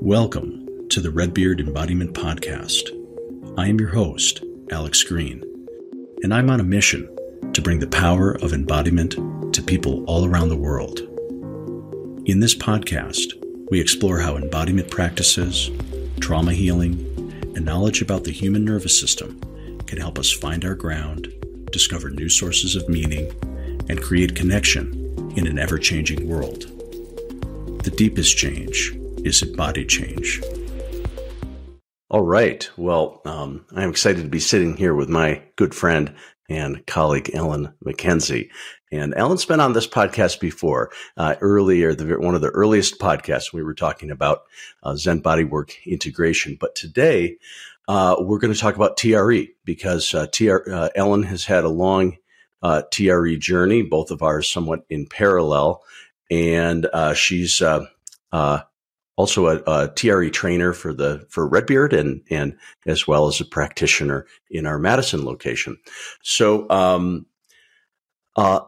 Welcome to the Redbeard Embodiment Podcast. I am your host, Alex Greene, and I'm on a mission to bring the power of embodiment to people all around the world. In this podcast, we explore how embodiment practices, trauma healing, and knowledge about the human nervous system can help us find our ground, discover new sources of meaning, and create connection in an ever changing world. The deepest change is embodied change. All right. Well, um, I'm excited to be sitting here with my good friend and colleague Ellen McKenzie. And Ellen's been on this podcast before. Uh, earlier, the, one of the earliest podcasts, we were talking about uh, Zen bodywork integration. But today, uh, we're going to talk about TRE because uh, TR, uh, Ellen has had a long uh, TRE journey, both of ours somewhat in parallel. And she's also a, a, TRE trainer for the for Redbeard and and as well as a practitioner in our Madison location. So um, uh,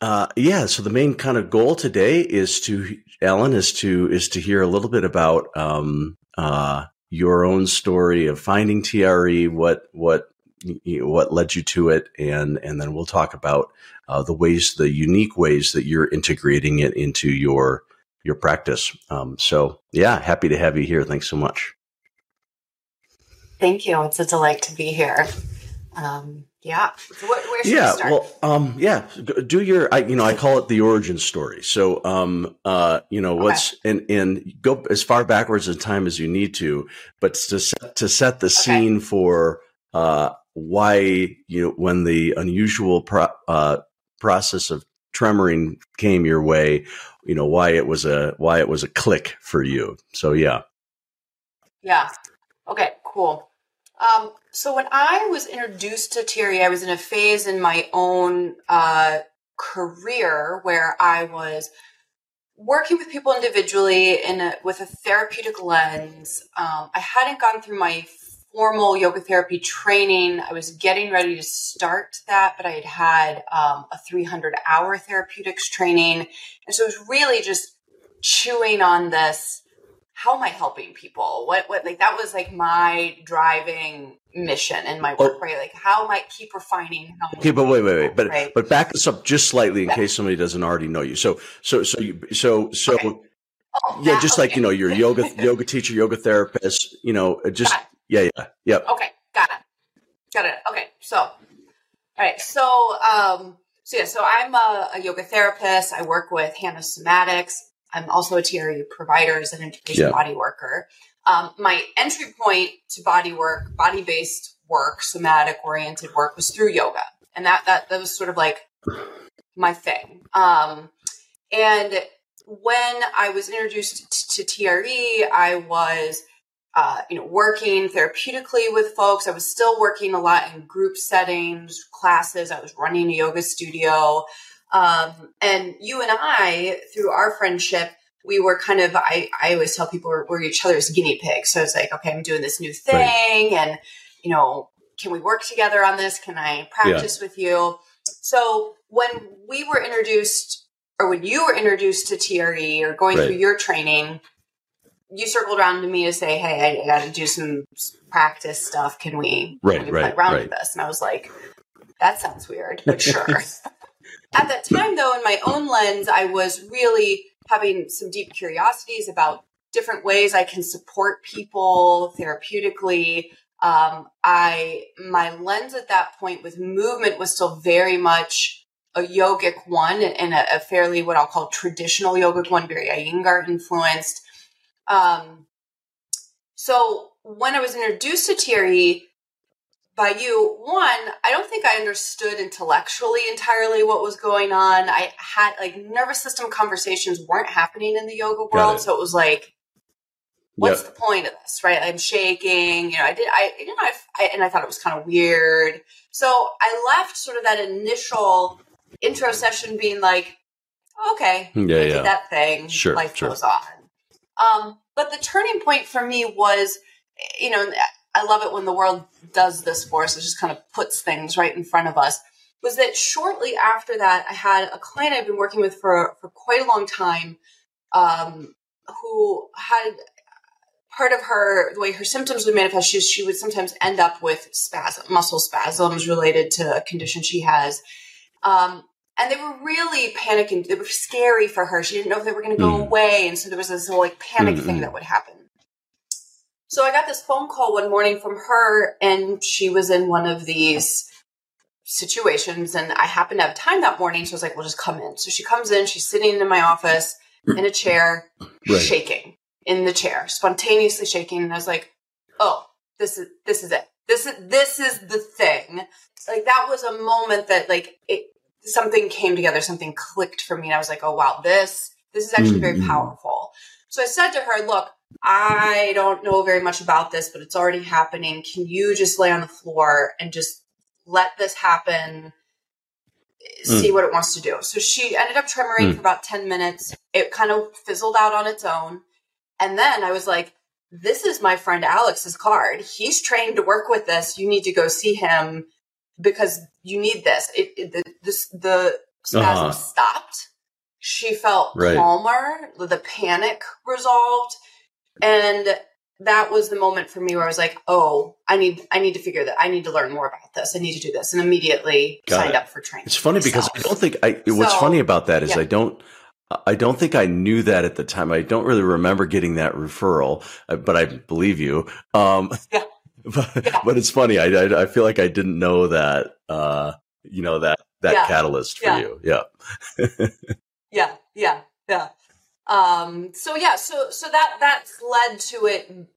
uh, yeah, so the main kind of goal today is to Ellen is to is to hear a little bit about um, uh, your own story of finding TRE, what what what led you to it, and and then we'll talk about uh, the ways, the unique ways that you're integrating it into your your practice. Um, so yeah, happy to have you here. Thanks so much. Thank you. It's a delight to be here. Um, yeah. So what, yeah. We well, um, yeah. Do your, I, you know, I call it the origin story. So, um, uh, you know, okay. what's and and go as far backwards in time as you need to, but to set, to set the scene for uh, why you know when the unusual pro, uh, process of tremoring came your way, you know why it was a why it was a click for you. So yeah. Yeah. Okay. Cool. Um, so when I was introduced to TRE, I was in a phase in my own uh, career where I was working with people individually in a, with a therapeutic lens. Um, I hadn't gone through my formal yoga therapy training. I was getting ready to start that, but I had had um, a 300 hour therapeutics training. And so it was really just chewing on this. How am I helping people? What, what, like, that was like my driving mission in my work, oh. right? Like, how am I keep refining? How okay, but wait, wait, wait. But, right? but back this up just slightly in yeah. case somebody doesn't already know you. So, so, so you, so, so, okay. oh, yeah, just okay. like, you know, you're yoga, yoga teacher, yoga therapist, you know, just, yeah, yeah, yep. Okay, got it, got it. Okay, so all right, so um, so yeah, so I'm a, a yoga therapist. I work with Hanna Somatics. I'm also a TRE provider as an integration body worker. Um, my entry point to body work, body based work, somatic oriented work was through yoga, and that that that was sort of like my thing. Um, and when I was introduced to, to TRE, I was uh, you know, working therapeutically with folks. I was still working a lot in group settings, classes. I was running a yoga studio. Um, and you and I, through our friendship, we were kind of, I, I always tell people we're, we're each other's guinea pigs. So it's like, okay, I'm doing this new thing right. and, you know, can we work together on this? Can I practice yeah. with you? So when we were introduced or when you were introduced to TRE or going right. through your training, you circled around to me to say, "Hey, I, got to do some practice stuff. Can we, right, we right, play around right. with this?" And I was like, "That sounds weird, but sure." At that time, though, in my own lens, I was really having some deep curiosities about different ways I can support people therapeutically. Um, I my lens at that point with movement was still very much a yogic one and a, a fairly what I'll call traditional yogic one, very Iyengar influenced. Um, so when I was introduced to TRE by you, one, I don't think I understood intellectually entirely what was going on. I had like nervous system conversations weren't happening in the yoga world, it. so it was like, what's yep. the point of this, right? I'm shaking, you know. I did, I you know, I, I and I thought it was kind of weird. So I left sort of that initial intro session being like, okay, yeah, yeah. that thing, sure, life sure. goes on. Um, but the turning point for me was, you know, I love it when the world does this for us. It just kind of puts things right in front of us. Was that shortly after that, I had a client I've been working with for, for quite a long time um, who had part of her, the way her symptoms would manifest, she, she would sometimes end up with spasm, muscle spasms related to a condition she has. Um, and they were really panicking. They were scary for her. She didn't know if they were going to go mm. away. And so there was this whole like panic mm-hmm. thing that would happen. So I got this phone call one morning from her and she was in one of these situations and I happened to have time that morning. So I was like, well, just come in. So she comes in, she's sitting in my office in a chair, right. shaking in the chair, spontaneously shaking. And I was like, oh, this is, this is it. This is, this is the thing. Like that was a moment that like it, something came together, something clicked for me. And I was like, oh, wow, this, this is actually very mm-hmm. powerful. So I said to her, look, I don't know very much about this, but it's already happening. Can you just lay on the floor and just let this happen? See mm. what it wants to do. So she ended up tremoring mm. for about 10 minutes. It kind of fizzled out on its own. And then I was like, this is my friend Alex's card. He's trained to work with this. You need to go see him because you need this. It, this, the spasm uh-huh. stopped. She felt right. calmer. The panic resolved. And that was the moment for me where I was like, "Oh, I need, I need to figure that. I need to learn more about this. I need to do this." And immediately Got signed it. up for training. It's funny because I don't think I. What's so, funny about that is yeah. I don't. I don't think I knew that at the time. I don't really remember getting that referral, uh, but I believe you. Um, yeah. But, yeah. but it's funny. I, I, I feel like I didn't know that. Uh, you know that that yeah. catalyst for you. Yeah. yeah. Yeah. Yeah. Um, so yeah, so so that that's led to it.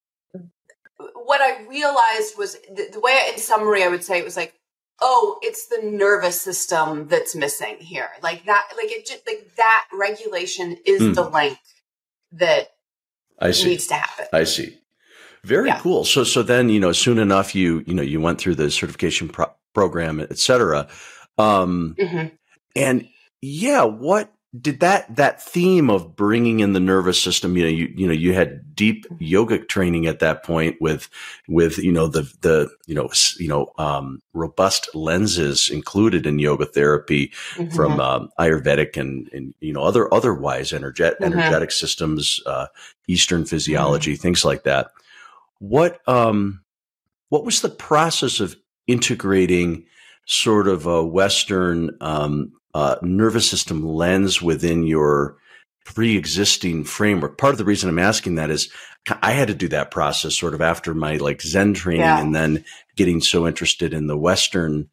What I realized was the, the way, in summary, I would say it was like, oh, it's the nervous system that's missing here. Like that, like it just like that regulation is mm. the link that I see. needs to happen. I see. Very yeah. cool. So so then you know soon enough you you know you went through the certification pro- program, et cetera. Um, mm-hmm. And yeah, what did that that theme of bringing in the nervous system you know you you know you had deep yogic training at that point with with you know the the you know you know um, robust lenses included in yoga therapy mm-hmm. from um, ayurvedic and and you know other otherwise energetic mm-hmm. energetic systems uh, eastern physiology mm-hmm. things like that what um what was the process of integrating sort of a western um, uh, nervous system lens within your pre-existing framework. Part of the reason I'm asking that is I had to do that process sort of after my like Zen training yeah. and then getting so interested in the Western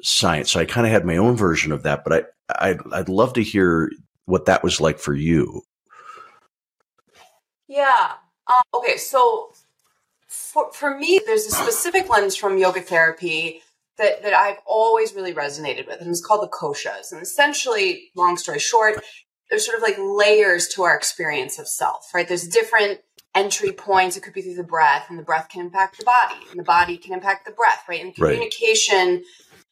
science. So I kind of had my own version of that, but I, I'd, I'd love to hear what that was like for you. Yeah. Um, okay. So for, for me, there's a specific lens from yoga therapy that, that I've always really resonated with, and it's called the koshas. And essentially, long story short, there's sort of like layers to our experience of self, right? There's different entry points. It could be through the breath, and the breath can impact the body, and the body can impact the breath, right? And communication right.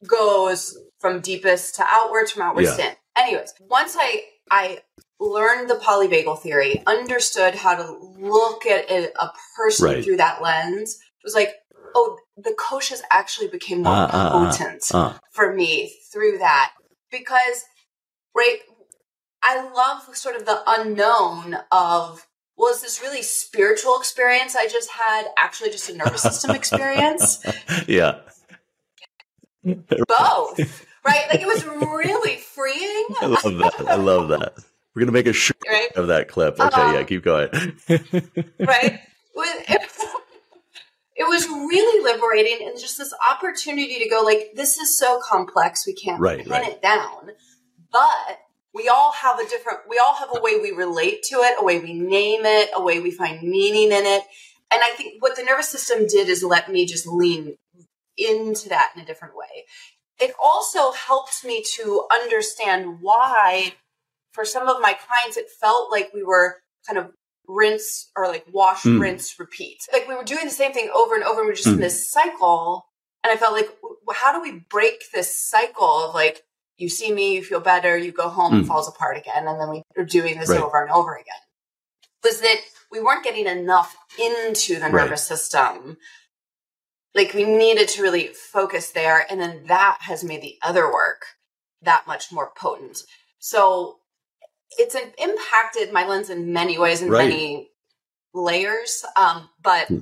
goes from deepest to outwards, from outwards yeah. in. Anyways, once I I learned the polyvagal theory, understood how to look at a, a person right. through that lens, it was like, oh, the koshas actually became more uh, uh, uh potent uh, for me through that because, right, I love sort of the unknown of, well, is this really spiritual experience I just had actually just a nervous system experience? yeah. Both, right? Like it was really freeing. I love that. I love that. We're gonna make a shirt right? of that clip. Okay, um, yeah, keep going. right? it was really liberating and just this opportunity to go like this is so complex we can't right, pin right. it down. But we all have a different we all have a way we relate to it a way we name it a way we find meaning in it. And i think what the nervous system did is let me just lean into that in a different way. It also helped me to understand why for some of my clients it felt like we were kind of rinse or like wash, mm. rinse, repeat. Like we were doing the same thing over and over and we are just mm. in this cycle. And I felt like, how do we break this cycle of like, you see me, you feel better, you go home, mm. it falls apart again. And then we are doing this right. over and over again. Was that we weren't getting enough into the nervous right. system. Like we needed to really focus there. And then that has made the other work that much more potent. So it's impacted my lens in many ways in right. many layers. Um, but Hmm.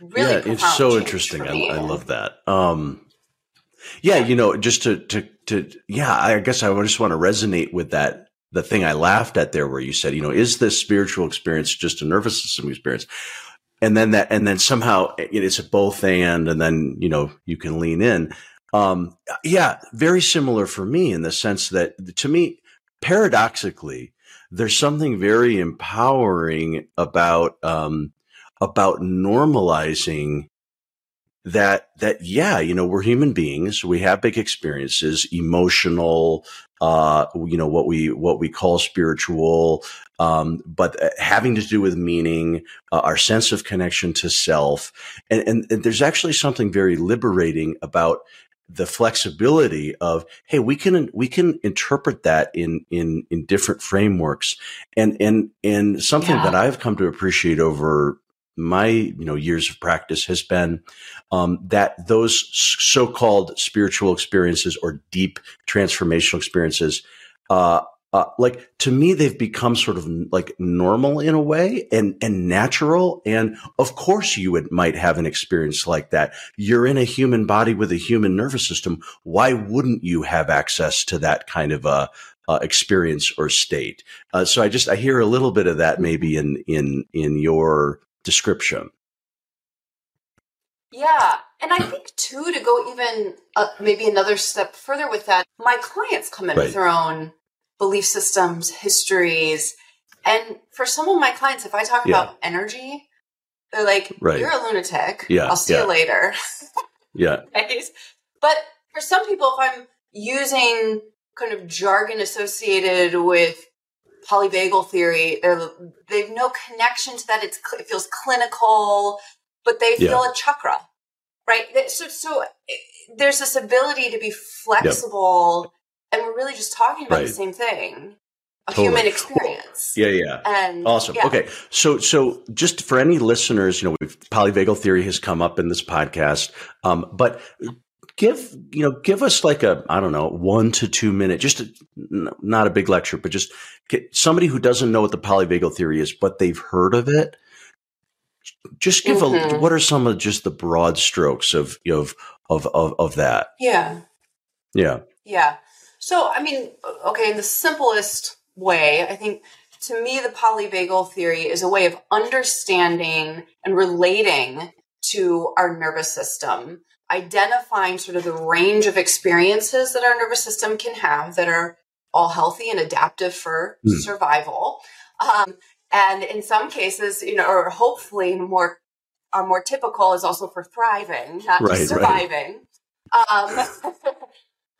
really, yeah, it's so interesting. I, I love that. Um, yeah, you know, just to to to yeah, I guess I just want to resonate with that. The thing I laughed at there, where you said, you know, is this spiritual experience just a nervous system experience? And then that, and then somehow it's a both and, and then you know you can lean in. Um, yeah, very similar for me in the sense that to me, paradoxically, there's something very empowering about um, about normalizing that that yeah you know we're human beings. We have big experiences emotional uh you know what we what we call spiritual um but uh, having to do with meaning uh, our sense of connection to self. And, and and there's actually something very liberating about the flexibility of hey we can we can interpret that in in in different frameworks and and and something Yeah. that I've come to appreciate over my you know years of practice has been um, that those so-called spiritual experiences or deep transformational experiences uh, uh, like to me they've become sort of like normal in a way and and natural. And of course you would might have an experience like that. You're in a human body with a human nervous system. Why wouldn't you have access to that kind of a uh, experience or state? Uh, so i just i hear a little bit of that maybe in in in your description. Yeah. And I think, too, to go even uh, maybe another step further with that, my clients come in Right. with their own belief systems, histories. And for some of my clients, if I talk Yeah. about energy, they're like, Right. you're a lunatic. Yeah, I'll see yeah. you later. yeah right? But for some people, if I'm using kind of jargon associated with polyvagal theory, they're, they've no connection to that. It's it feels clinical, but they feel a chakra, right? So, so eh, there's this ability to be flexible, and we're really just talking about Right. the same thing, a Totally. human experience. yeah yeah And Awesome. yeah. Okay. So, so just for any listeners, you know, we've, polyvagal theory has come up in this podcast, um, but give, you know, give us like a, I don't know, one to two minute, just a, n- not a big lecture, but just get somebody who doesn't know what the polyvagal theory is, but they've heard of it. Just give a, Mhm. what are some of just the broad strokes of, of, of, of, of that? Yeah. Yeah. Yeah. So, I mean, okay, in the simplest way, I think to me, the polyvagal theory is a way of understanding and relating to our nervous system, identifying sort of the range of experiences that our nervous system can have that are all healthy and adaptive for Hmm. survival. Um, and in some cases, you know, or hopefully more are more typical is also for thriving, not Right, just right. surviving. Um,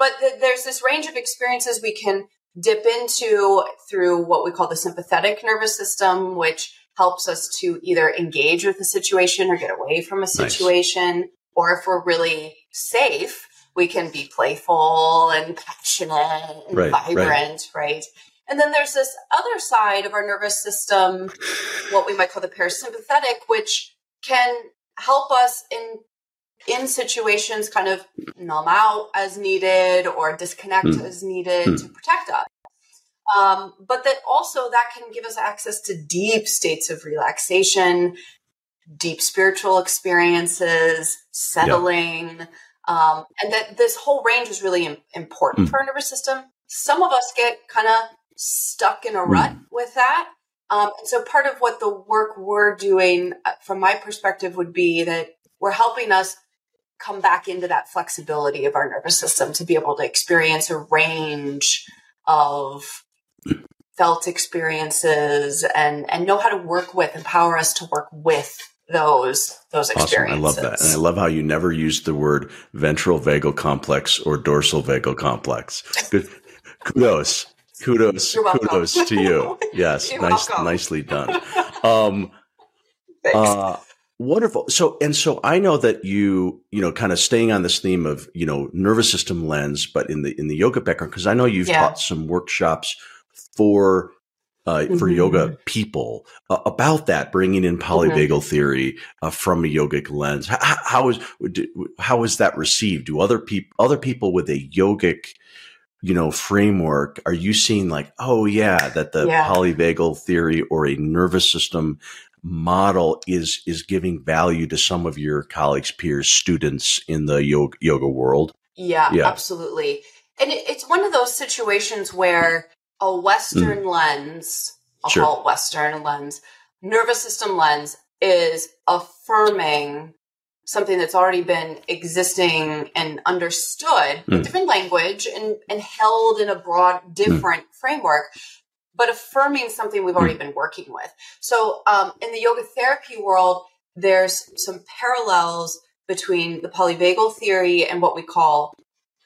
but th- there's this range of experiences we can dip into through what we call the sympathetic nervous system, which helps us to either engage with a situation or get away from a situation. Or if we're really safe, we can be playful and passionate and Right, right. vibrant, right? And then there's this other side of our nervous system, what we might call the parasympathetic, which can help us in in situations kind of numb out as needed or disconnect Mm. as needed Mm. to protect us. Um, but that also that can give us access to deep states of relaxation, deep spiritual experiences, settling, um, and that this whole range is really im- important Mm. for our nervous system. Some of us get kind of stuck in a rut with that. Um, and so part of what the work we're doing uh, from my perspective would be that we're helping us come back into that flexibility of our nervous system to be able to experience a range of felt experiences and and know how to work with empower us to work with those those Awesome. I love that. And I love how you never used the word ventral vagal complex or dorsal vagal complex. Good. Kudos. Kudos. Kudos to you. Yes. You're nice, welcome. nicely done. Um, Thanks. uh, wonderful. So, and so I know that you, you know, kind of staying on this theme of, you know, nervous system lens, but in the, in the yoga background, because I know you've Yeah. taught some workshops for, uh, for Mhm. yoga people uh, about that, bringing in Mm-hmm. polyvagal theory uh, from a yogic lens. How, how is how is that received? Do other people other people with a yogic you know framework are you seeing like oh yeah that the Yeah. polyvagal theory or a nervous system model is is giving value to some of your colleagues, peers, students in the yoga, yoga world. Yeah, yeah. absolutely. And it, it's one of those situations where a Western mm. lens, I'll sure. call it Western lens, nervous system lens, is affirming something that's already been existing and understood mm. different language and, and held in a broad, hmm. different mm. framework, but affirming something we've already mm. been working with. So, um, in the yoga therapy world, there's some parallels between the polyvagal theory and what we call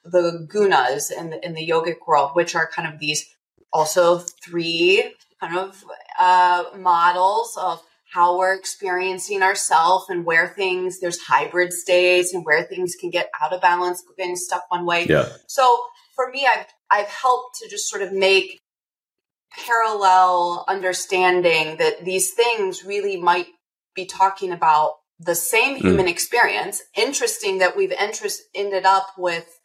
the gunas in the, in the yogic world, which are kind of these also three kind of uh, models of how we're experiencing ourselves and where things there's hybrid states and where things can get out of balance getting stuck one way yeah so for me i've i've helped to just sort of make parallel understanding that these things really might be talking about the same hmm. human mm. experience interesting that we've interest, ended up with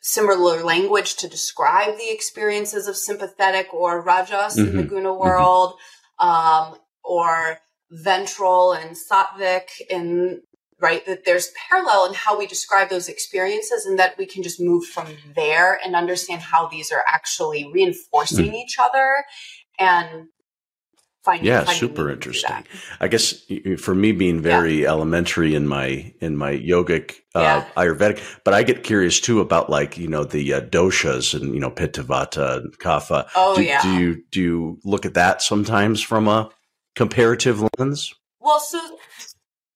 similar language to describe the experiences of sympathetic or rajas mm-hmm. in the mm-hmm. guna mm-hmm. world mm-hmm. um, or ventral and sattvic in right that there's parallel in how we describe those experiences and that we can just move from there and understand how these are actually reinforcing mm. each other and finding yeah finding super interesting i guess for me being very yeah. elementary in my in my yogic uh, yeah. ayurvedic but i get curious too about like you know the uh, doshas and you know pitta vata and kapha oh do, yeah do you do you look at that sometimes from a comparative lens well so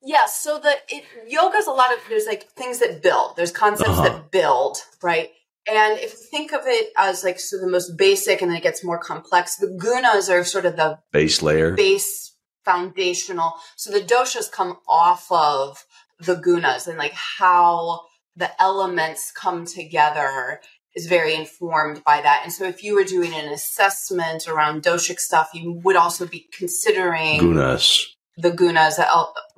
yeah so the it, yoga's a lot of there's like things that build there's concepts uh-huh. that build right and if you think of it as like so the most basic and then it gets more complex, the gunas are sort of the base layer, base foundational. So the doshas come off of the gunas and like how the elements come together is very informed by that. And so if you were doing an assessment around doshic stuff, you would also be considering gunas, the gunas,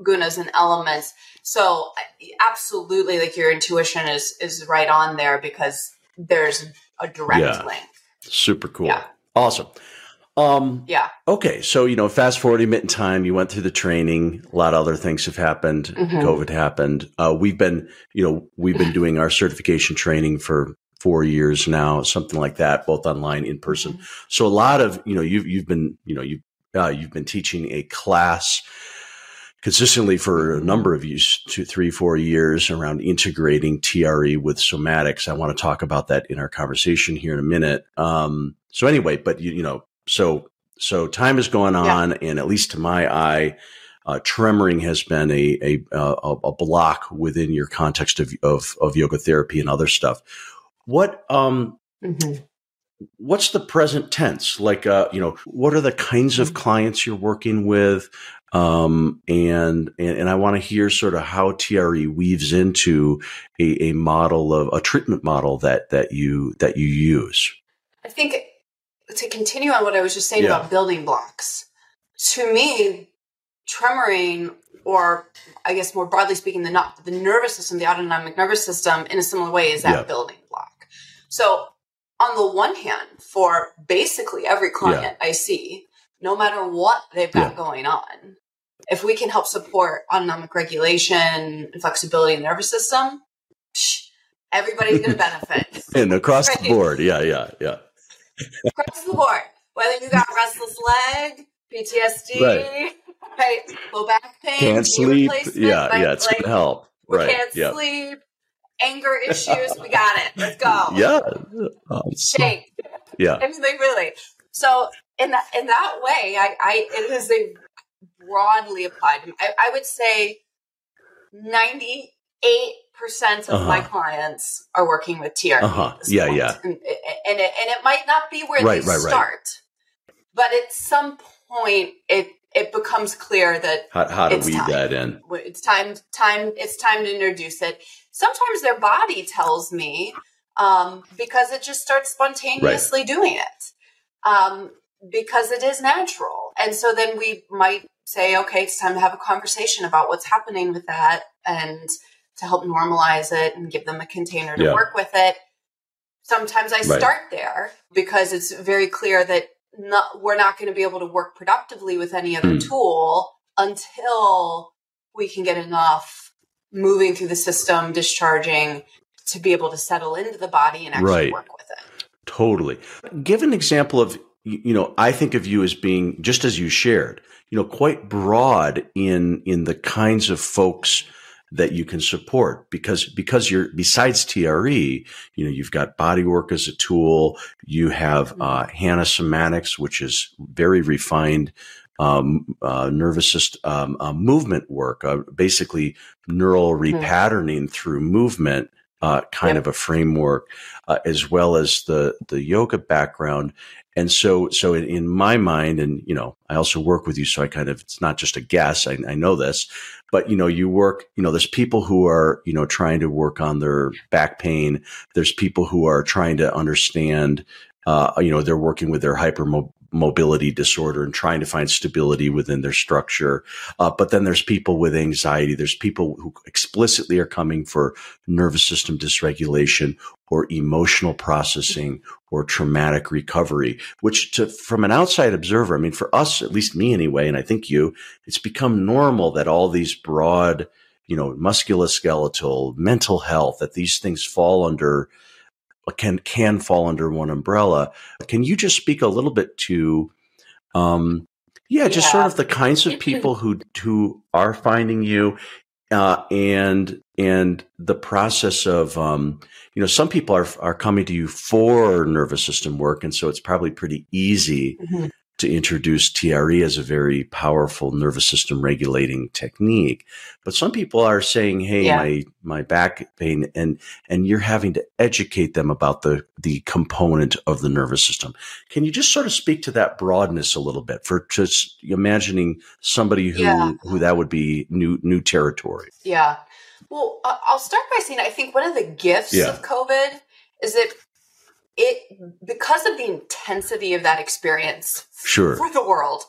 gunas and elements. So absolutely like your intuition is is right on there because there's a direct yeah. link. Super cool. Yeah. Awesome. Um, yeah. Okay. So, you know, fast forward a bit in time, you went through the training. A lot of other things have happened. Mm-hmm. COVID happened. Uh, we've been, you know, we've been doing our certification training for four years now, something like that, both online, in person. Mm-hmm. So a lot of, you know, you've, you've been, you know, you, uh, you've been teaching a class consistently for a number of years, two, three, four years around integrating TRE with somatics. I want to talk about that in our conversation here in a minute. Um, so anyway, but you, you, know, so, so time has gone on yeah. and at least to my eye, uh, tremoring has been a, a, a, a, block within your context of, of, of yoga therapy and other stuff. What, um, mm-hmm what's the present tense like uh you know what are the kinds of mm-hmm. clients you're working with um, and, and, and I want to hear sort of how TRE weaves into a, a model of a treatment model that that you that you use. I think to continue on what I was just saying yeah. about building blocks, to me, tremoring, or I guess more broadly speaking, the not the nervous system, the autonomic nervous system, in a similar way, is that yeah. building block. So, on the one hand, for basically every client yeah. I see, no matter what they've got yeah. going on. If we can help support autonomic regulation and flexibility in the nervous system, everybody's going to benefit. and across right. the board. Yeah, yeah, yeah. across the board. Whether you got restless leg, PTSD, right, right low back pain, can't sleep. Yeah, yeah, it's like, going to help. Right. Can't yep. sleep, anger issues. we got it. Let's go. Yeah. Um, Shake. Yeah. Anything really. So in that in that way, I, I it is a broadly applied. I, I would say ninety eight percent of uh-huh. my clients are working with TRE. Uh-huh. Yeah, point. yeah, and, and, it, and it might not be where right, they right, start, right. but at some point it it becomes clear that how, how to weed time. that in. It's time time it's time to introduce it. Sometimes their body tells me um, because it just starts spontaneously doing it um, because it is natural. And so then we might say, okay, it's time to have a conversation about what's happening with that and to help normalize it and give them a container to yeah. work with it. Sometimes I right. start there because it's very clear that not, we're not going to be able to work productively with any other mm. tool until we can get enough moving through the system, discharging to be able to settle into the body and actually right. work with it. Totally. Give an example of, you know, I think of you as being just as you shared, you know, quite broad in in the kinds of folks that you can support because because you're besides TRE, you know, you've got bodywork as a tool, you have mm-hmm. uh, Hanna somatics, which is very refined um, uh, nervous system um, uh, movement work, uh, basically neural mm-hmm. repatterning through movement uh, kind yep. of a framework, uh, as well as the the yoga background. And so, so in, in, my mind, and you know, I also work with you, so I kind of it's not just a guess. I, I know this, but you know, you work. You know, there's people who are you know trying to work on their back pain. There's people who are trying to understand. Uh, you know, they're working with their hypermobility mobility disorder and trying to find stability within their structure. Uh, but then there's people with anxiety. There's people who explicitly are coming for nervous system dysregulation or emotional processing or traumatic recovery, which to, from an outside observer, I mean, for us, at least me anyway, and I think you, it's become normal that all these broad, you know, musculoskeletal, mental health, that these things fall under can can fall under one umbrella. Can you just speak a little bit to, um, yeah, just yeah. sort of the kinds of people who who are finding you, uh, and and the process of, um, you know, some people are are coming to you for nervous system work, and so it's probably pretty easy mm-hmm to introduce TRE as a very powerful nervous system regulating technique. But some people are saying, "Hey, yeah. my my back pain," and and you're having to educate them about the the component of the nervous system. Can you just sort of speak to that broadness a little bit for just imagining somebody who yeah. who that would be new new territory? Yeah. Well, I'll start by saying I think one of the gifts yeah. of COVID is that it because of the intensity of that experience sure. for the world.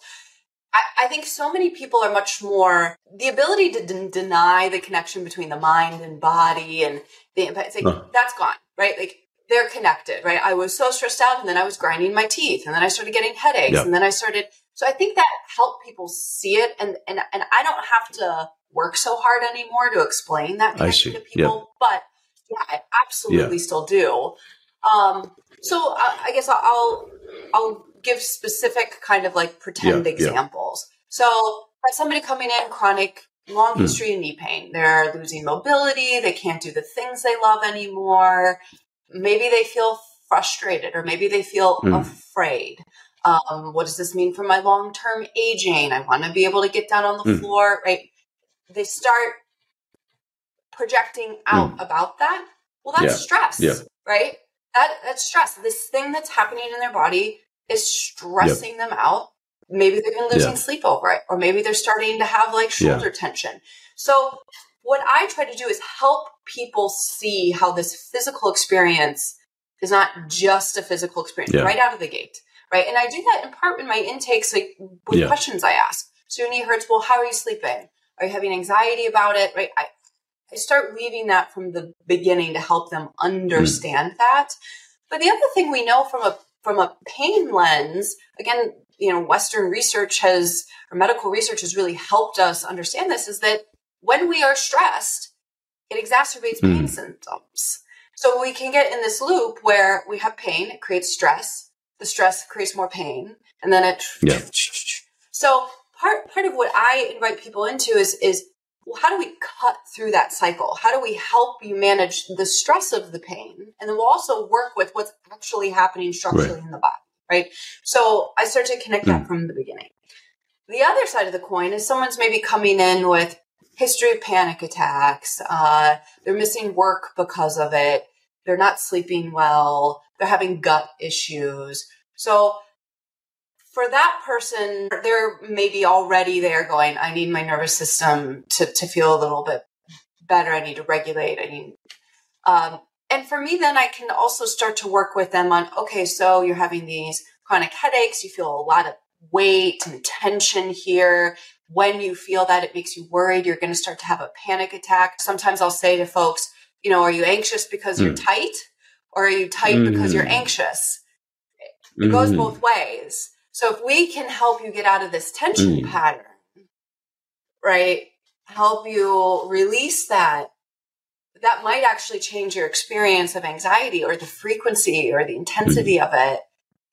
I, I think so many people are much more the ability to d- deny the connection between the mind and body and the impact. Like, huh. That's gone, right? Like they're connected, right? I was so stressed out, and then I was grinding my teeth, and then I started getting headaches, yep. and then I started. So I think that helped people see it, and and and I don't have to work so hard anymore to explain that connection to people, yep. but yeah, I absolutely yeah. still do. Um, so I, I guess I'll I'll give specific kind of like pretend yeah, examples. Yeah. So somebody coming in chronic long hmm. history mm. of knee pain. They're losing mobility. They can't do the things they love anymore. Maybe they feel frustrated or maybe they feel mm. afraid. Um, what does this mean for my long term aging? I want to be able to get down on the mm. floor, right? They start projecting out mm. about that. Well, that's yeah. stress, yeah. right? That that's stress. This thing that's happening in their body is stressing yep. them out. Maybe they've been losing yeah. sleep over it, or maybe they're starting to have like shoulder yeah. tension. So what I try to do is help people see how this physical experience is not just a physical experience yeah. right out of the gate. Right. And I do that in part with my intakes, like with questions I ask. So your knee hurts. Well, how are you sleeping? Are you having anxiety about it? Right. I, I start weaving that from the beginning to help them understand mm. that. But the other thing we know from a from a pain lens, again, you know, Western research has or medical research has really helped us understand this is that when we are stressed, it exacerbates mm. pain symptoms. So we can get in this loop where we have pain, it creates stress, the stress creates more pain, and then it yeah. so part part of what I invite people into is is how do we cut through that cycle? How do we help you manage the stress of the pain? And then we'll also work with what's actually happening structurally right. in the body, right? So I start to connect that hmm. from the beginning. The other side of the coin is someone's maybe coming in with history of panic attacks. Uh, they're missing work because of it. They're not sleeping well. They're having gut issues. So for that person, they're maybe already there going, I need my nervous system to, to feel a little bit better. I need to regulate. I need, um, and for me, then I can also start to work with them on, okay, so you're having these chronic headaches. You feel a lot of weight and tension here. When you feel that, it makes you worried. You're going to start to have a panic attack. Sometimes I'll say to folks, you know, are you anxious because mm. you're tight or are you tight mm. because you're mm. anxious? It mm. goes both ways. So if we can help you get out of this tension mm. pattern, right? Help you release that, that might actually change your experience of anxiety or the frequency or the intensity mm. of it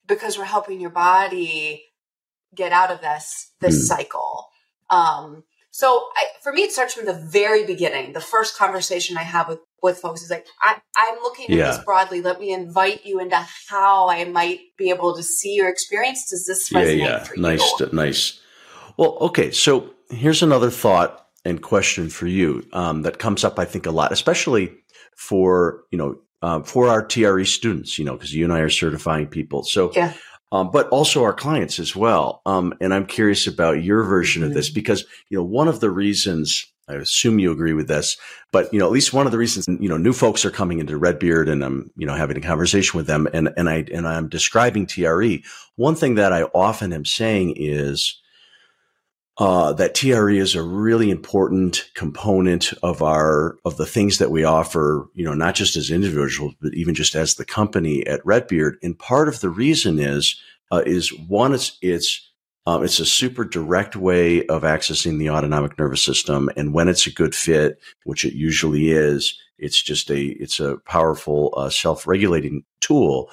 because we're helping your body get out of this this mm. cycle. Um, so I, for me, it starts from the very beginning. The first conversation I have with with folks is like, I, am looking at yeah. this broadly. Let me invite you into how I might be able to see your experience. Does this resonate yeah, yeah. for nice, you? Nice. Well, okay. So here's another thought and question for you um, that comes up, I think, a lot, especially for you know uh, for our TRE students. You know, because you and I are certifying people. So yeah um, but also our clients as well. Um, and I'm curious about your version mm-hmm. of this mm-hmm. because, you know, one of the reasons I assume you agree with this, but you know, at least one of the reasons, you know, new folks are coming into Redbeard and I'm, you know, having a conversation with them and, and I, and I'm describing TRE. One thing that I often am saying is, uh, that TRE is a really important component of our of the things that we offer. You know, not just as individuals, but even just as the company at Redbeard. And part of the reason is uh, is one, it's it's um, it's a super direct way of accessing the autonomic nervous system, and when it's a good fit, which it usually is, it's just a it's a powerful uh, self regulating tool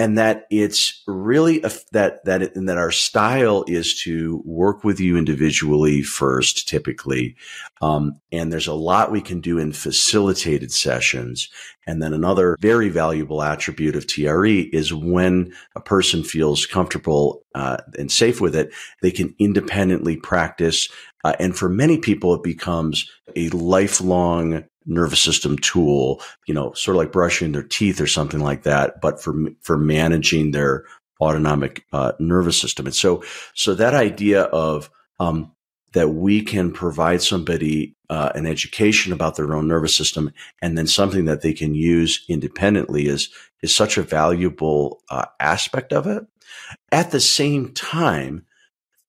and that it's really a, that that it, and that our style is to work with you individually first, typically, um, and there's a lot we can do in facilitated sessions. And then another very valuable attribute of TRE is when a person feels comfortable uh, and safe with it, they can independently practice. Uh, and for many people, it becomes a lifelong nervous system tool, you know, sort of like brushing their teeth or something like that, but for, for managing their autonomic uh, nervous system. And so, so that idea of, um, that we can provide somebody uh, an education about their own nervous system and then something that they can use independently is is such a valuable uh, aspect of it. At the same time,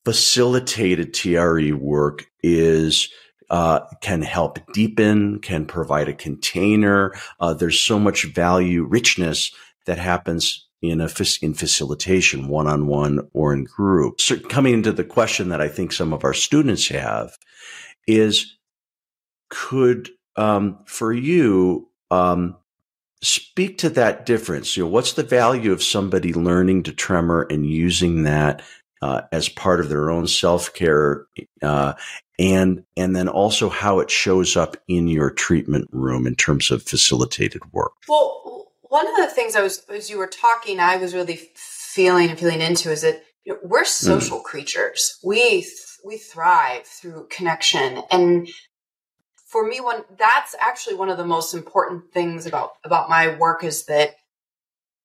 facilitated TRE work is uh, can help deepen, can provide a container. Uh, there's so much value, richness that happens in a in facilitation, one on one or in group. So coming into the question that I think some of our students have is, could um, for you um, speak to that difference? You know, what's the value of somebody learning to tremor and using that uh, as part of their own self care uh, and and then also how it shows up in your treatment room in terms of facilitated work. Well, one of the things I was as you were talking, I was really feeling and feeling into is that you know, we're social mm. creatures. We we thrive through connection, and for me, one that's actually one of the most important things about about my work is that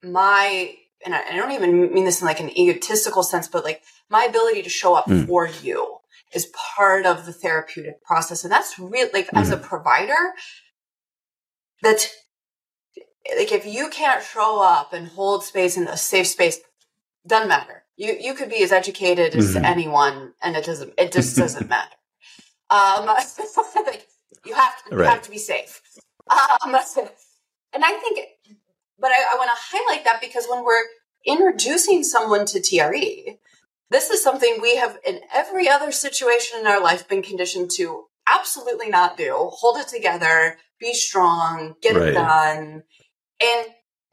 my and I, I don't even mean this in like an egotistical sense, but like my ability to show up mm. for you is part of the therapeutic process. And that's really like mm-hmm. as a mm-hmm. provider, that like if you can't show up and hold space in a safe space, doesn't matter. You you could be as educated as mm-hmm. anyone, and it doesn't. It just doesn't matter. Um, like you have to, right. you have to be safe. Um, and I think, but I, I want to highlight that because when we're introducing someone to TRE, this is something we have in every other situation in our life been conditioned to absolutely not do. Hold it together, be strong, get right. it done. And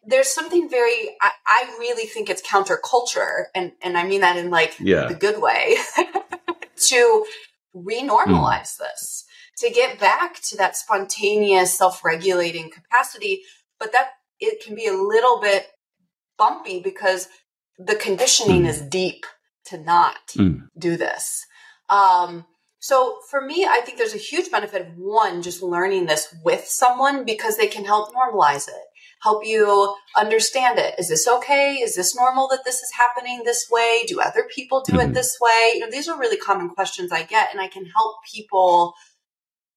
there's something very I, I, really think it's counterculture and and I mean that in like yeah. the good way to renormalize mm. this to get back to that spontaneous self-regulating capacity but that it can be a little bit bumpy because the conditioning mm. is deep to not mm. do this. Um, so for me, I think there's a huge benefit of one, just learning this with someone because they can help normalize it, help you understand it. Is this okay? Is this normal that this is happening this way? Do other people do mm-hmm. it this way? You know, these are really common questions I get and I can help people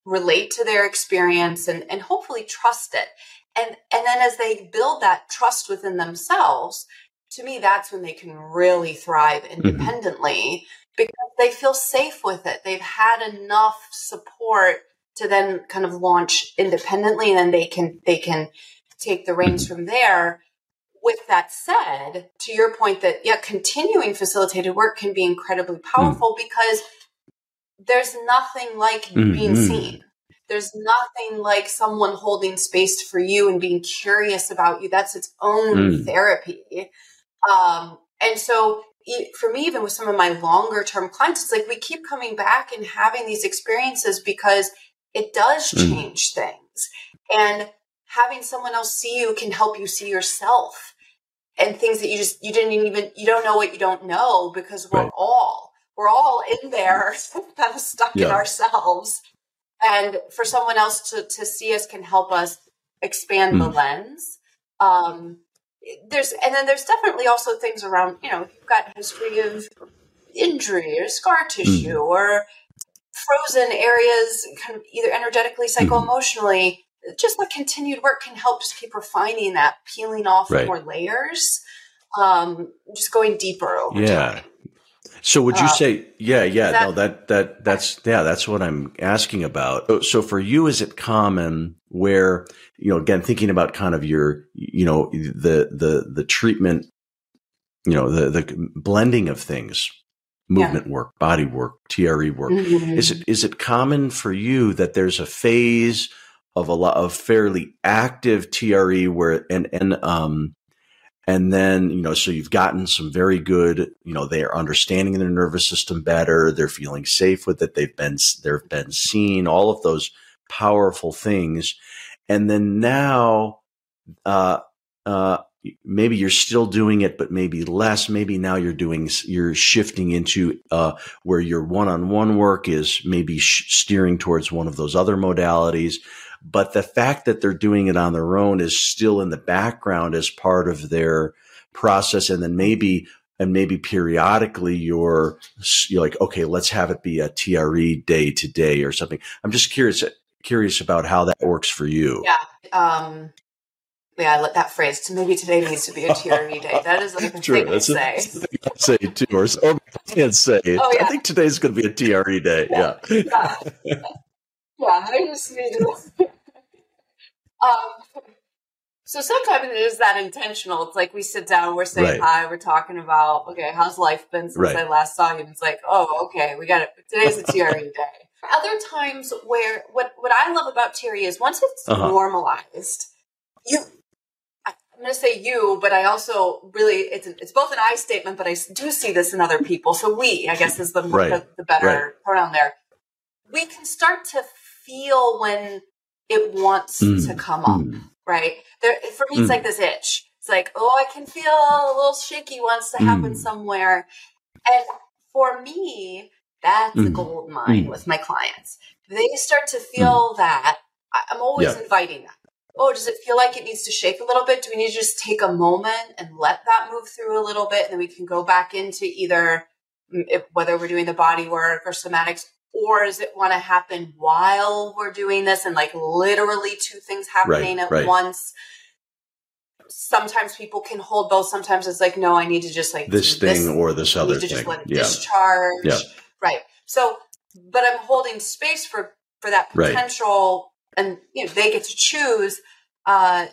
relate to their experience and, and hopefully trust it. And, and then as they build that trust within themselves, to me, that's when they can really thrive mm-hmm. independently mm-hmm. because they feel safe with it. They've had enough support to then kind of launch independently and then they can, they can take the reins mm-hmm. from there with that said, to your point that yeah, continuing facilitated work can be incredibly powerful mm. because there's nothing like mm-hmm. being seen. There's nothing like someone holding space for you and being curious about you. That's its own mm. therapy. Um, and so for me, even with some of my longer term clients, it's like we keep coming back and having these experiences because it does mm. change mm. things. And having someone else see you can help you see yourself and things that you just you didn't even you don't know what you don't know because we're right. all we're all in there kind of stuck yeah. in ourselves and for someone else to to see us can help us expand mm. the lens um there's and then there's definitely also things around you know you've got history of injury or scar tissue mm. or frozen areas kind of either energetically mm-hmm. psycho-emotionally mm just the continued work can help just keep refining that, peeling off right. more layers, um, just going deeper over yeah. time. So would you uh, say, yeah, yeah, that, no, that, that, that's, yeah, that's what I'm asking about. So, so for you, is it common where, you know, again, thinking about kind of your, you know, the, the, the treatment, you know, the, the blending of things, movement yeah. work, body work, TRE work, mm-hmm. is it, is it common for you that there's a phase of a lot of fairly active TRE where and and um and then you know so you've gotten some very good you know they are understanding their nervous system better. They're feeling safe with it. They've been they've been seen all of those powerful things. And then now uh uh maybe you're still doing it but maybe less. Maybe now you're doing you're shifting into uh where your one-on-one work is maybe sh- steering towards one of those other modalities but the fact that they're doing it on their own is still in the background as part of their process. And then maybe, and maybe periodically you're, you're like, okay, let's have it be a TRE day today or something. I'm just curious, curious about how that works for you. Yeah. Um, yeah, I let that phrase. Maybe today needs to be a TRE day. That is like a True. thing That's I say. Thing I say too, or, or I can't say. Oh, yeah. I think today's going to be a TRE day. Yeah. Yeah. yeah. yeah I just need to. Um, so sometimes it is that intentional. It's like we sit down, we're saying right. hi, we're talking about, okay, how's life been since right. I last saw you? And it's like, oh, okay, we got it. Today's a TRE day. Other times where what what I love about TRE is once it's uh-huh. normalized, you I'm going to say you, but I also really it's it's both an I statement, but I do see this in other people. So we, I guess, is the right. the, the, better right. pronoun there. We can start to feel when it wants mm. to come up, mm. right? There, for me, it's mm. like this itch. It's like, oh, I can feel a little shaky wants to happen mm. somewhere. And for me, that's a mm. gold mine with my clients. They start to feel that. I'm always yeah. inviting that. Oh, does it feel like it needs to shake a little bit? Do we need to just take a moment and let that move through a little bit? And then we can go back into either if, whether we're doing the body work or somatics or does it want to happen while we're doing this and like literally two things happening right, at right. once sometimes people can hold both sometimes it's like no i need to just like this thing this, or this other thing just let it yeah. discharge yeah. right so but i'm holding space for for that potential right. and you know they get to choose uh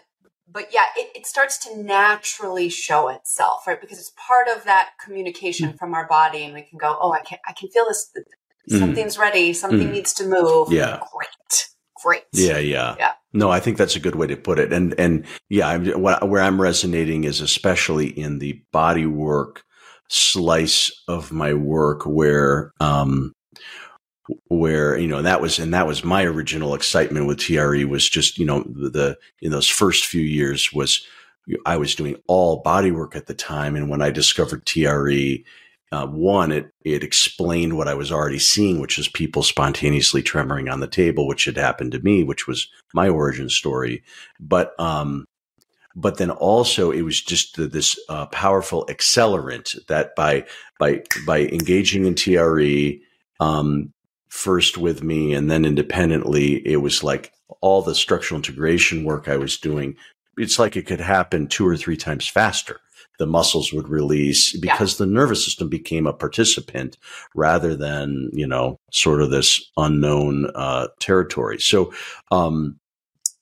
but yeah it, it starts to naturally show itself right because it's part of that communication mm. from our body and we can go oh i can i can feel this Mm. something's ready, something mm. needs to move. Yeah. Great. Great. Yeah, yeah. Yeah. No, I think that's a good way to put it. And and yeah, I'm, where I'm resonating is especially in the body work slice of my work where um where you know that was and that was my original excitement with TRE was just you know the in those first few years was I was doing all body work at the time and when I discovered TRE uh, one, it it explained what I was already seeing, which is people spontaneously tremoring on the table, which had happened to me, which was my origin story. But um, but then also it was just the, this uh, powerful accelerant that by by by engaging in TRE um, first with me and then independently, it was like all the structural integration work I was doing. It's like it could happen two or three times faster the muscles would release because yeah. the nervous system became a participant rather than, you know, sort of this unknown uh, territory. So, um,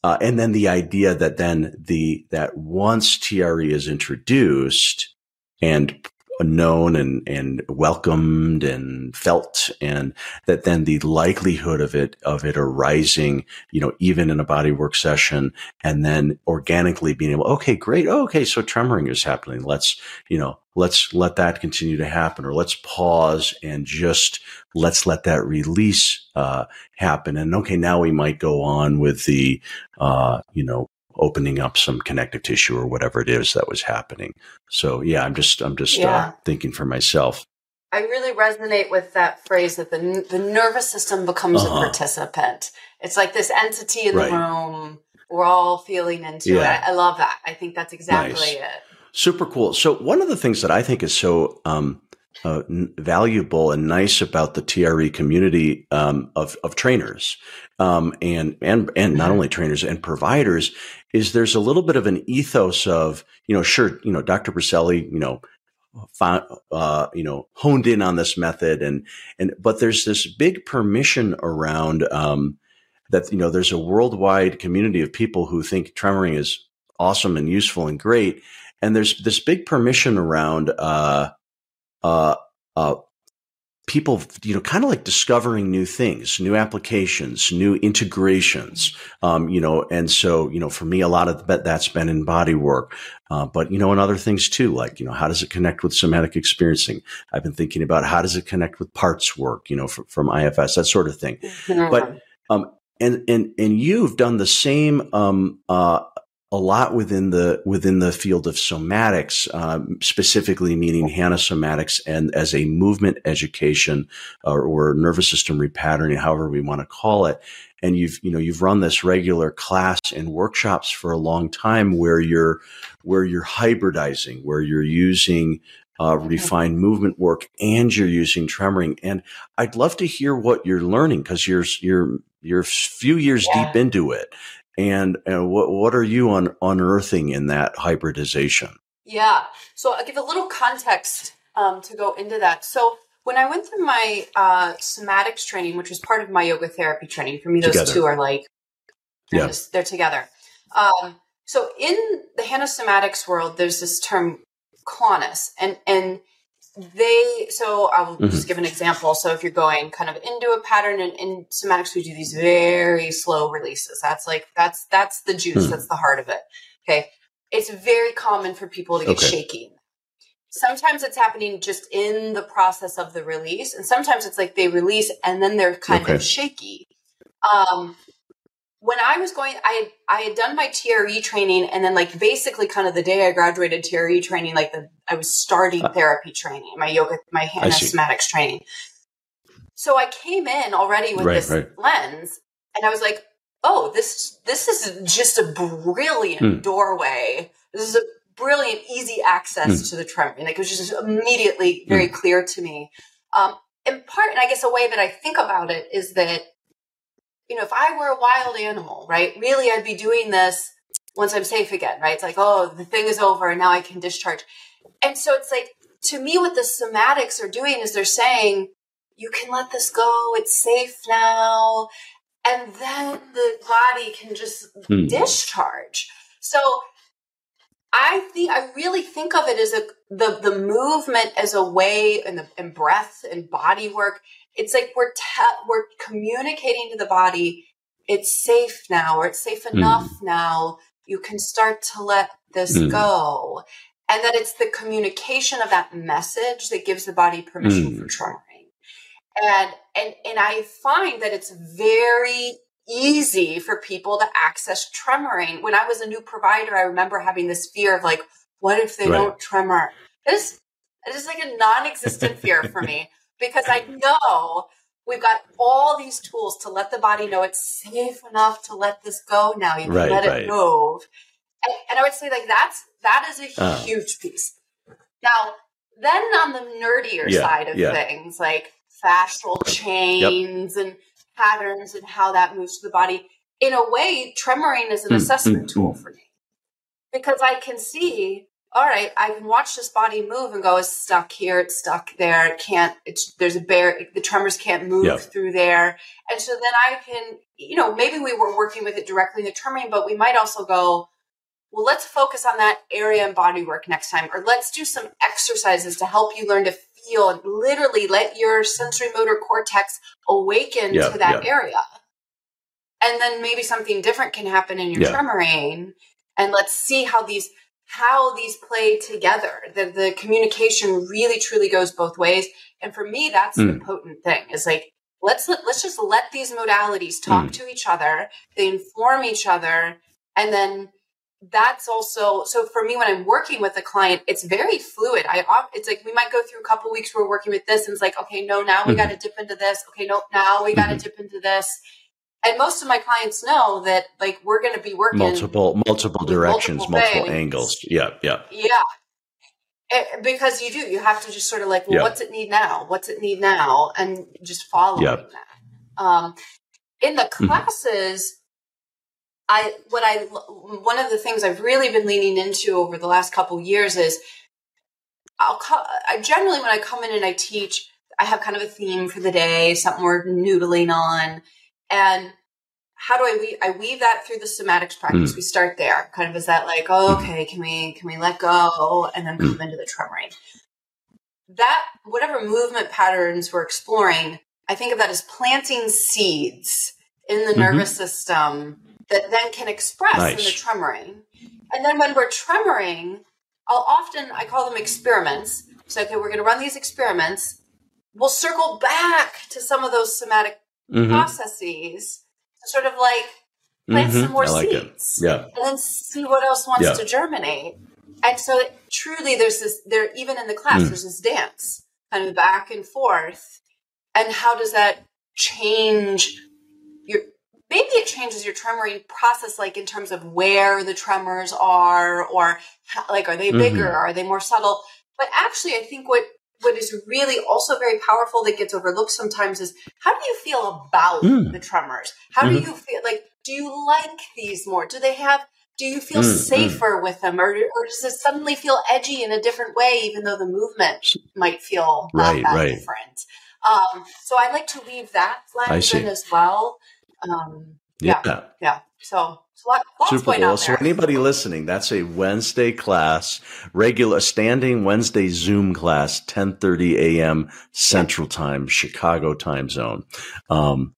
uh, and then the idea that then the that once TRE is introduced and known and, and welcomed and felt and that then the likelihood of it of it arising you know even in a body work session and then organically being able okay great. Oh, okay so tremoring is happening. Let's you know let's let that continue to happen or let's pause and just let's let that release uh, happen. And okay now we might go on with the uh, you know opening up some connective tissue or whatever it is that was happening. So yeah, I'm just I'm just uh, yeah. uh, thinking for myself. I really resonate with that phrase that the the nervous system becomes uh-huh. a participant. It's like this entity in right. the room. We're all feeling into yeah. it. I love that. I think that's exactly nice. it. Super cool. So one of the things that I think is so um, uh, n- valuable and nice about the TRE community um, of of trainers um, and and and not mm-hmm. only trainers and providers is there's a little bit of an ethos of you know sure you know Dr. Berceli, you know found, uh, you know honed in on this method and and but there's this big permission around um, that you know there's a worldwide community of people who think tremoring is awesome and useful and great and there's this big permission around uh, uh, uh, people, you know, kind of like discovering new things, new applications, new integrations, um, you know, and so, you know, for me, a lot of that's been in body work, uh, but, you know, and other things too, like, you know, how does it connect with somatic experiencing? I've been thinking about how does it connect with parts work, you know, from, from IFS, that sort of thing. Mm-hmm. But, um, and, and, and you've done the same, um, uh, a lot within the within the field of somatics, um, specifically meaning Hanna somatics, and as a movement education or, or nervous system repatterning, however we want to call it. And you've you know you've run this regular class and workshops for a long time where you're where you're hybridizing, where you're using uh, refined movement work and you're using tremoring. And I'd love to hear what you're learning because you're you're you're a few years yeah. deep into it and, and what what are you un- unearthing in that hybridization? Yeah, so I'll give a little context um, to go into that. So when I went through my uh, somatics training, which was part of my yoga therapy training, for me those together. two are like yeah. Just, they're together. Um, so in the Hanna somatics world, there's this term clonus, and and they so i'll mm-hmm. just give an example so if you're going kind of into a pattern and in somatics we do these very slow releases that's like that's that's the juice mm-hmm. that's the heart of it okay it's very common for people to get okay. shaky sometimes it's happening just in the process of the release and sometimes it's like they release and then they're kind okay. of shaky um when I was going, I I had done my TRE training, and then like basically, kind of the day I graduated TRE training, like the I was starting uh, therapy training, my yoga, my Hanna somatics training. So I came in already with right, this right. lens, and I was like, "Oh, this this is just a brilliant hmm. doorway. This is a brilliant, easy access hmm. to the tremor." Like it was just immediately very hmm. clear to me. Um, in part, and I guess a way that I think about it is that you know, if I were a wild animal, right, really I'd be doing this once I'm safe again, right? It's like, oh, the thing is over and now I can discharge. And so it's like, to me, what the somatics are doing is they're saying, you can let this go, it's safe now. And then the body can just hmm. discharge. So I think I really think of it as a the the movement as a way and the and breath and body work it's like we're te- we're communicating to the body it's safe now or it's safe hmm. enough mm. now you can start to let this mm. go and that it's the communication of that message that gives the body permission mm. for tremoring and and and i find that it's very easy for people to access tremoring when i was a new provider i remember having this fear of like what if they right. don't tremor this it is like a non-existent fear for me because I know we've got all these tools to let the body know it's safe enough to let this go now. You can right, let right. it move. And, and, I would say like that's that is a uh. huge piece. Now, then on the nerdier yeah, side of yeah. things, like fascial chains yep. and patterns and how that moves to the body, in a way, tremoring is an mm, assessment mm, tool mm. for me. Because I can see all right, I can watch this body move and go, it's stuck here, it's stuck there, it can't, it's, there's a bear, the tremors can't move through there. And so then I can, you know, maybe we were working with it directly in the tremoring, but we might also go, well, let's focus on that area and body work next time, or let's do some exercises to help you learn to feel and literally let your sensory motor cortex awaken to that area. And then maybe something different can happen in your tremoring. And let's see how these how these play together. The, the communication really truly goes both ways. And for me, that's mm. the hmm. potent thing is like, let's, let's just let these modalities talk mm. to each other. They inform each other. And then that's also, so for me, when I'm working with a client, it's very fluid. I, it's like, we might go through a couple weeks, we're working with this and it's like, okay, no, now we mm-hmm. got to dip into this. Okay, no, now we got to mm-hmm. dip into this and most of my clients know that like we're going to be working multiple multiple directions multiple, multiple angles yeah yeah yeah it, because you do you have to just sort of like well yep. what's it need now what's it need now and just following yep. that um, in the mm-hmm. classes mm-hmm. i what i one of the things i've really been leaning into over the last couple years is i'll I generally when i come in and i teach i have kind of a theme for the day something we're noodling on and how do I weave? I weave that through the somatics practice. Mm. We start there, kind of is that like, oh, okay, can we can we let go and then come mm. into the tremoring? That whatever movement patterns we're exploring, I think of that as planting seeds in the mm-hmm. nervous system that then can express nice. in the tremoring. And then when we're tremoring, I'll often I call them experiments. So okay, we're going to run these experiments. We'll circle back to some of those somatic mm-hmm. processes to sort of like plant mm-hmm. some more like seeds. It. Yeah. And then see what else wants yeah. to germinate. And so it, truly there's this there even in the class, mm. there's this dance kind of back and forth. And how does that change your maybe it changes your tremoring process like in terms of where the tremors are or how, like are they bigger mm-hmm. are they more subtle but actually i think what what is really also very powerful that gets overlooked sometimes is how do you feel about mm. the tremors? How mm-hmm. do you feel like do you like these more? Do they have do you feel mm, safer mm. with them or, or does it suddenly feel edgy in a different way even though the movement might feel right, right. different? Um, so I like to leave that lens in as well. Um, yeah. yeah. Yeah. So Super Bowl. So anybody listening, that's a Wednesday class, regular standing Wednesday Zoom class, 10:30 a.m. Central Time, Chicago time zone. Um,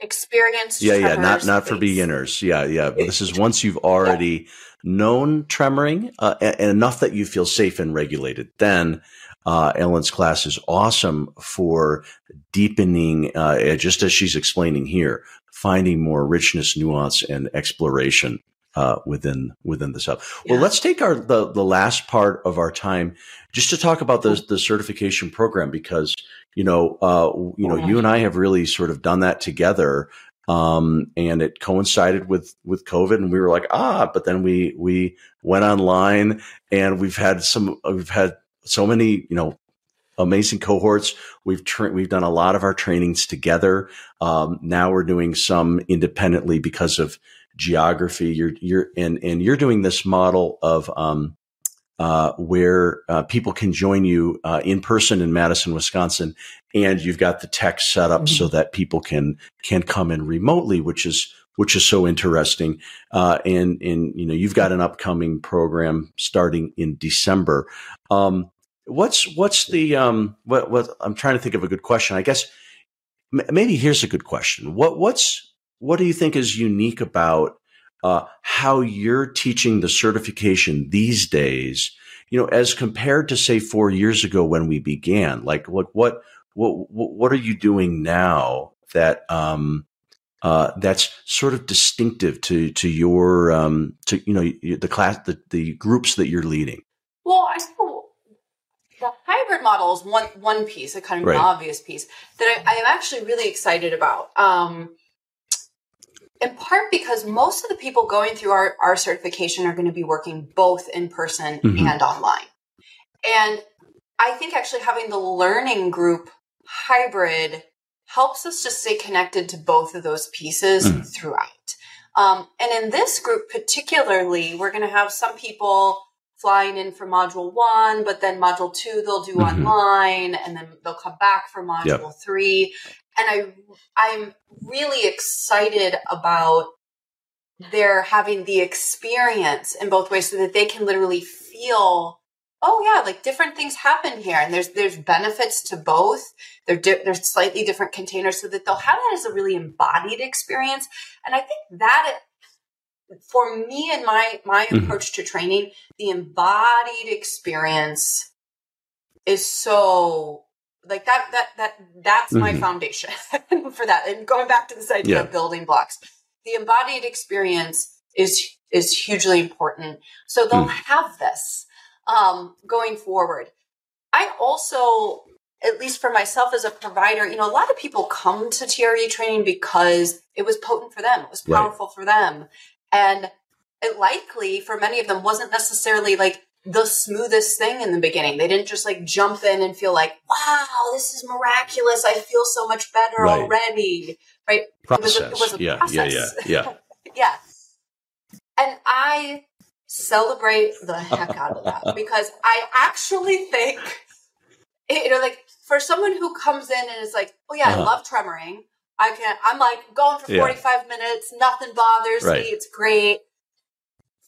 Experience. Yeah, yeah, not not for beginners. Yeah, yeah. But this is once you've already yeah. known tremoring uh, and, and enough that you feel safe and regulated. Then uh, Ellen's class is awesome for deepening, uh, just as she's explaining here, finding more richness, nuance, and exploration uh, within within the sub. Yeah. Well, let's take our the the last part of our time just to talk about the the certification program because you know uh, you know you and I have really sort of done that together. Um, and it coincided with with COVID, and we were like, ah, but then we we went online, and we've had some we've had so many you know amazing cohorts. We've tra- we've done a lot of our trainings together. Um, now we're doing some independently because of geography. You're you're and and you're doing this model of um, uh, where uh, people can join you uh, in person in Madison, Wisconsin, and you've got the tech set up mm-hmm. so that people can can come in remotely, which is which is so interesting. Uh, and and you know you've got an upcoming program starting in December. Um, What's what's the um what what I'm trying to think of a good question. I guess m- maybe here's a good question. What what's what do you think is unique about uh, how you're teaching the certification these days? You know, as compared to say four years ago when we began. Like, what what what what are you doing now that um uh, that's sort of distinctive to to your um, to you know the class the, the groups that you're leading? Well, I the hybrid model is one one piece, a kind of right. an obvious piece that I, I, am actually really excited about. Um, in part because most of the people going through our, our certification are going to be working both in person mm-hmm. and online. And I think actually having the learning group hybrid helps us to stay connected to both of those pieces mm-hmm. throughout. Um, and in this group particularly, we're going to have some people flying in for module one, but then module two they'll do Mhm. online, and then they'll come back for module Yep. three. And I, I'm really excited about their having the experience in both ways, so that they can literally feel, oh yeah, like different things happen here, and there's there's benefits to both. They're di- they're slightly different containers, so that they'll have that as a really embodied experience. And I think that for me and my my Mhm. approach to training, the embodied experience is so like that that that that's my Mhm. foundation for that. And going back to this idea Yeah. of building blocks, the embodied experience is is hugely important. So they'll Mm. have this um, going forward. I also, at least for myself as a provider, you know, a lot of people come to TRE training because it was potent for them, it was Right. powerful for them. And it likely for many of them wasn't necessarily like the smoothest thing in the beginning. They didn't just like jump in and feel like, wow, this is miraculous. I feel so much better Right. already. Right. was a- it Process. was a yeah, process. yeah, yeah, yeah. Yeah. And I celebrate the heck out of that because I actually think, you know, like for someone who comes in and is like, oh, yeah, I Uh-huh. love tremoring. I can, I'm like going for Yeah. 45 minutes, nothing bothers Right. me, it's great.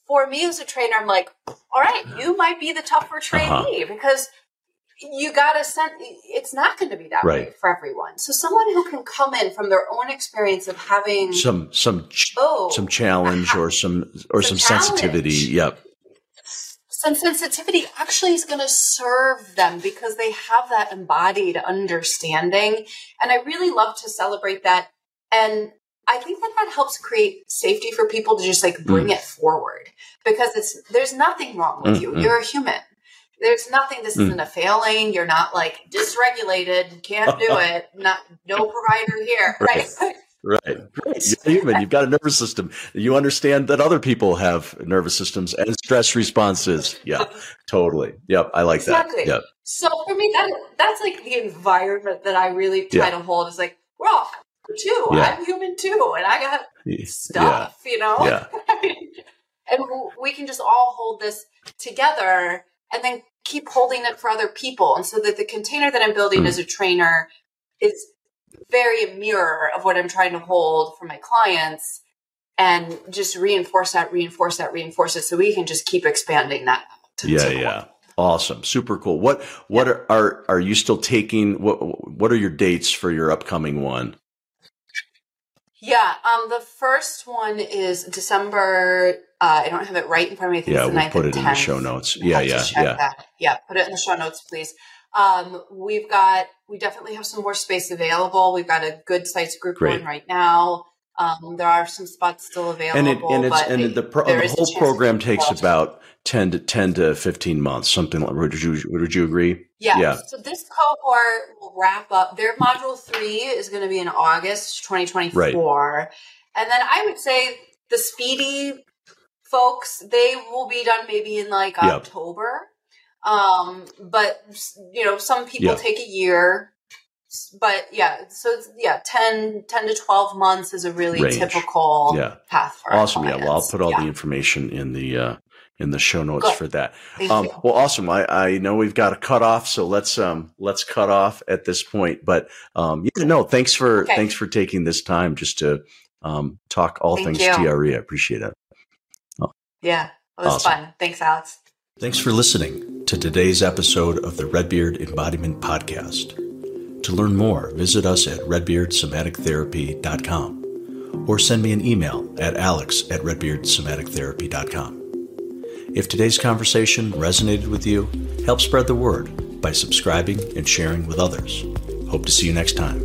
For me as a trainer, I'm like, all right, you might be the tougher Uh-huh. trainee because you got to send it's not going to be that way for everyone so someone who can come in from their own experience of having Some some ch- oh some challenge or some or some, Some sensitivity. Yep. Some sensitivity actually is going to serve them because they have that embodied understanding. And i really love to celebrate that. And i think that that helps create safety for people to just like bring it forward because it's there's nothing wrong with you. Mm, mm. you're a human. There's nothing this Mm. isn't a failing. You're not like dysregulated. Can't do it. Not no provider here. Right. right Right. Right. You're human. You've got a nervous system. You understand that other people have nervous systems and stress responses. Yeah. Totally. Yep. I like Exactly. that. Yep. So for me, that that's like the environment that I really try Yeah. to hold. Is like we're all too. Yeah. I'm human too, and I got Yeah. stuff. You know, Yeah. and we can just all hold this together, and then keep holding it for other people, and so that the container that I'm building Mm. as a trainer is very a mirror of what I'm trying to hold for my clients. And just reinforce that, reinforce that, reinforce it, so we can just keep expanding that. Yeah. Yeah. Awesome. Super cool. What what are, are are you still taking what what are your dates for your upcoming one? Yeah, um, the first one is December. Uh, I don't have it right in front of me. Yeah, we'll 9th put it in the show notes. Yeah, yeah, yeah. that. Yeah, put it in the show notes, please. Um, we've got, we definitely have some more space available. We've got a good sites group Great. going right now. Um, there are some spots still available. And it and it's and it- the pro, the whole program takes about ten to ten to fifteen months, something like. Would you would you agree? Yeah. Yeah. So this cohort will wrap up. Their module three is going to be in August 2024. And then I would say the speedy folks, they will be done maybe in like Yep. October. Um, but you know, some people Yep. take a year. But yeah, so yeah, 10, 10 to 12 months is a really Range. typical Yeah. path for Awesome. Yeah. Well, I'll put all Yeah. the information in the uh, in the show notes Good. for that. Um, well, awesome. I, I know we've got a cut off, so let's um let's cut off at this point. But um, yeah, no, thanks for Okay. thanks for taking this time just to um talk all Thank things you. TRE. I appreciate it. Yeah, it was Awesome. fun. Thanks, Alex. Thanks for listening to today's episode of the Redbeard Embodiment Podcast. To learn more, visit us at redbeardsomatictherapy.com or send me an email at alex at redbeardsomatictherapy.com. If today's conversation resonated with you, help spread the word by subscribing and sharing with others. Hope to see you next time.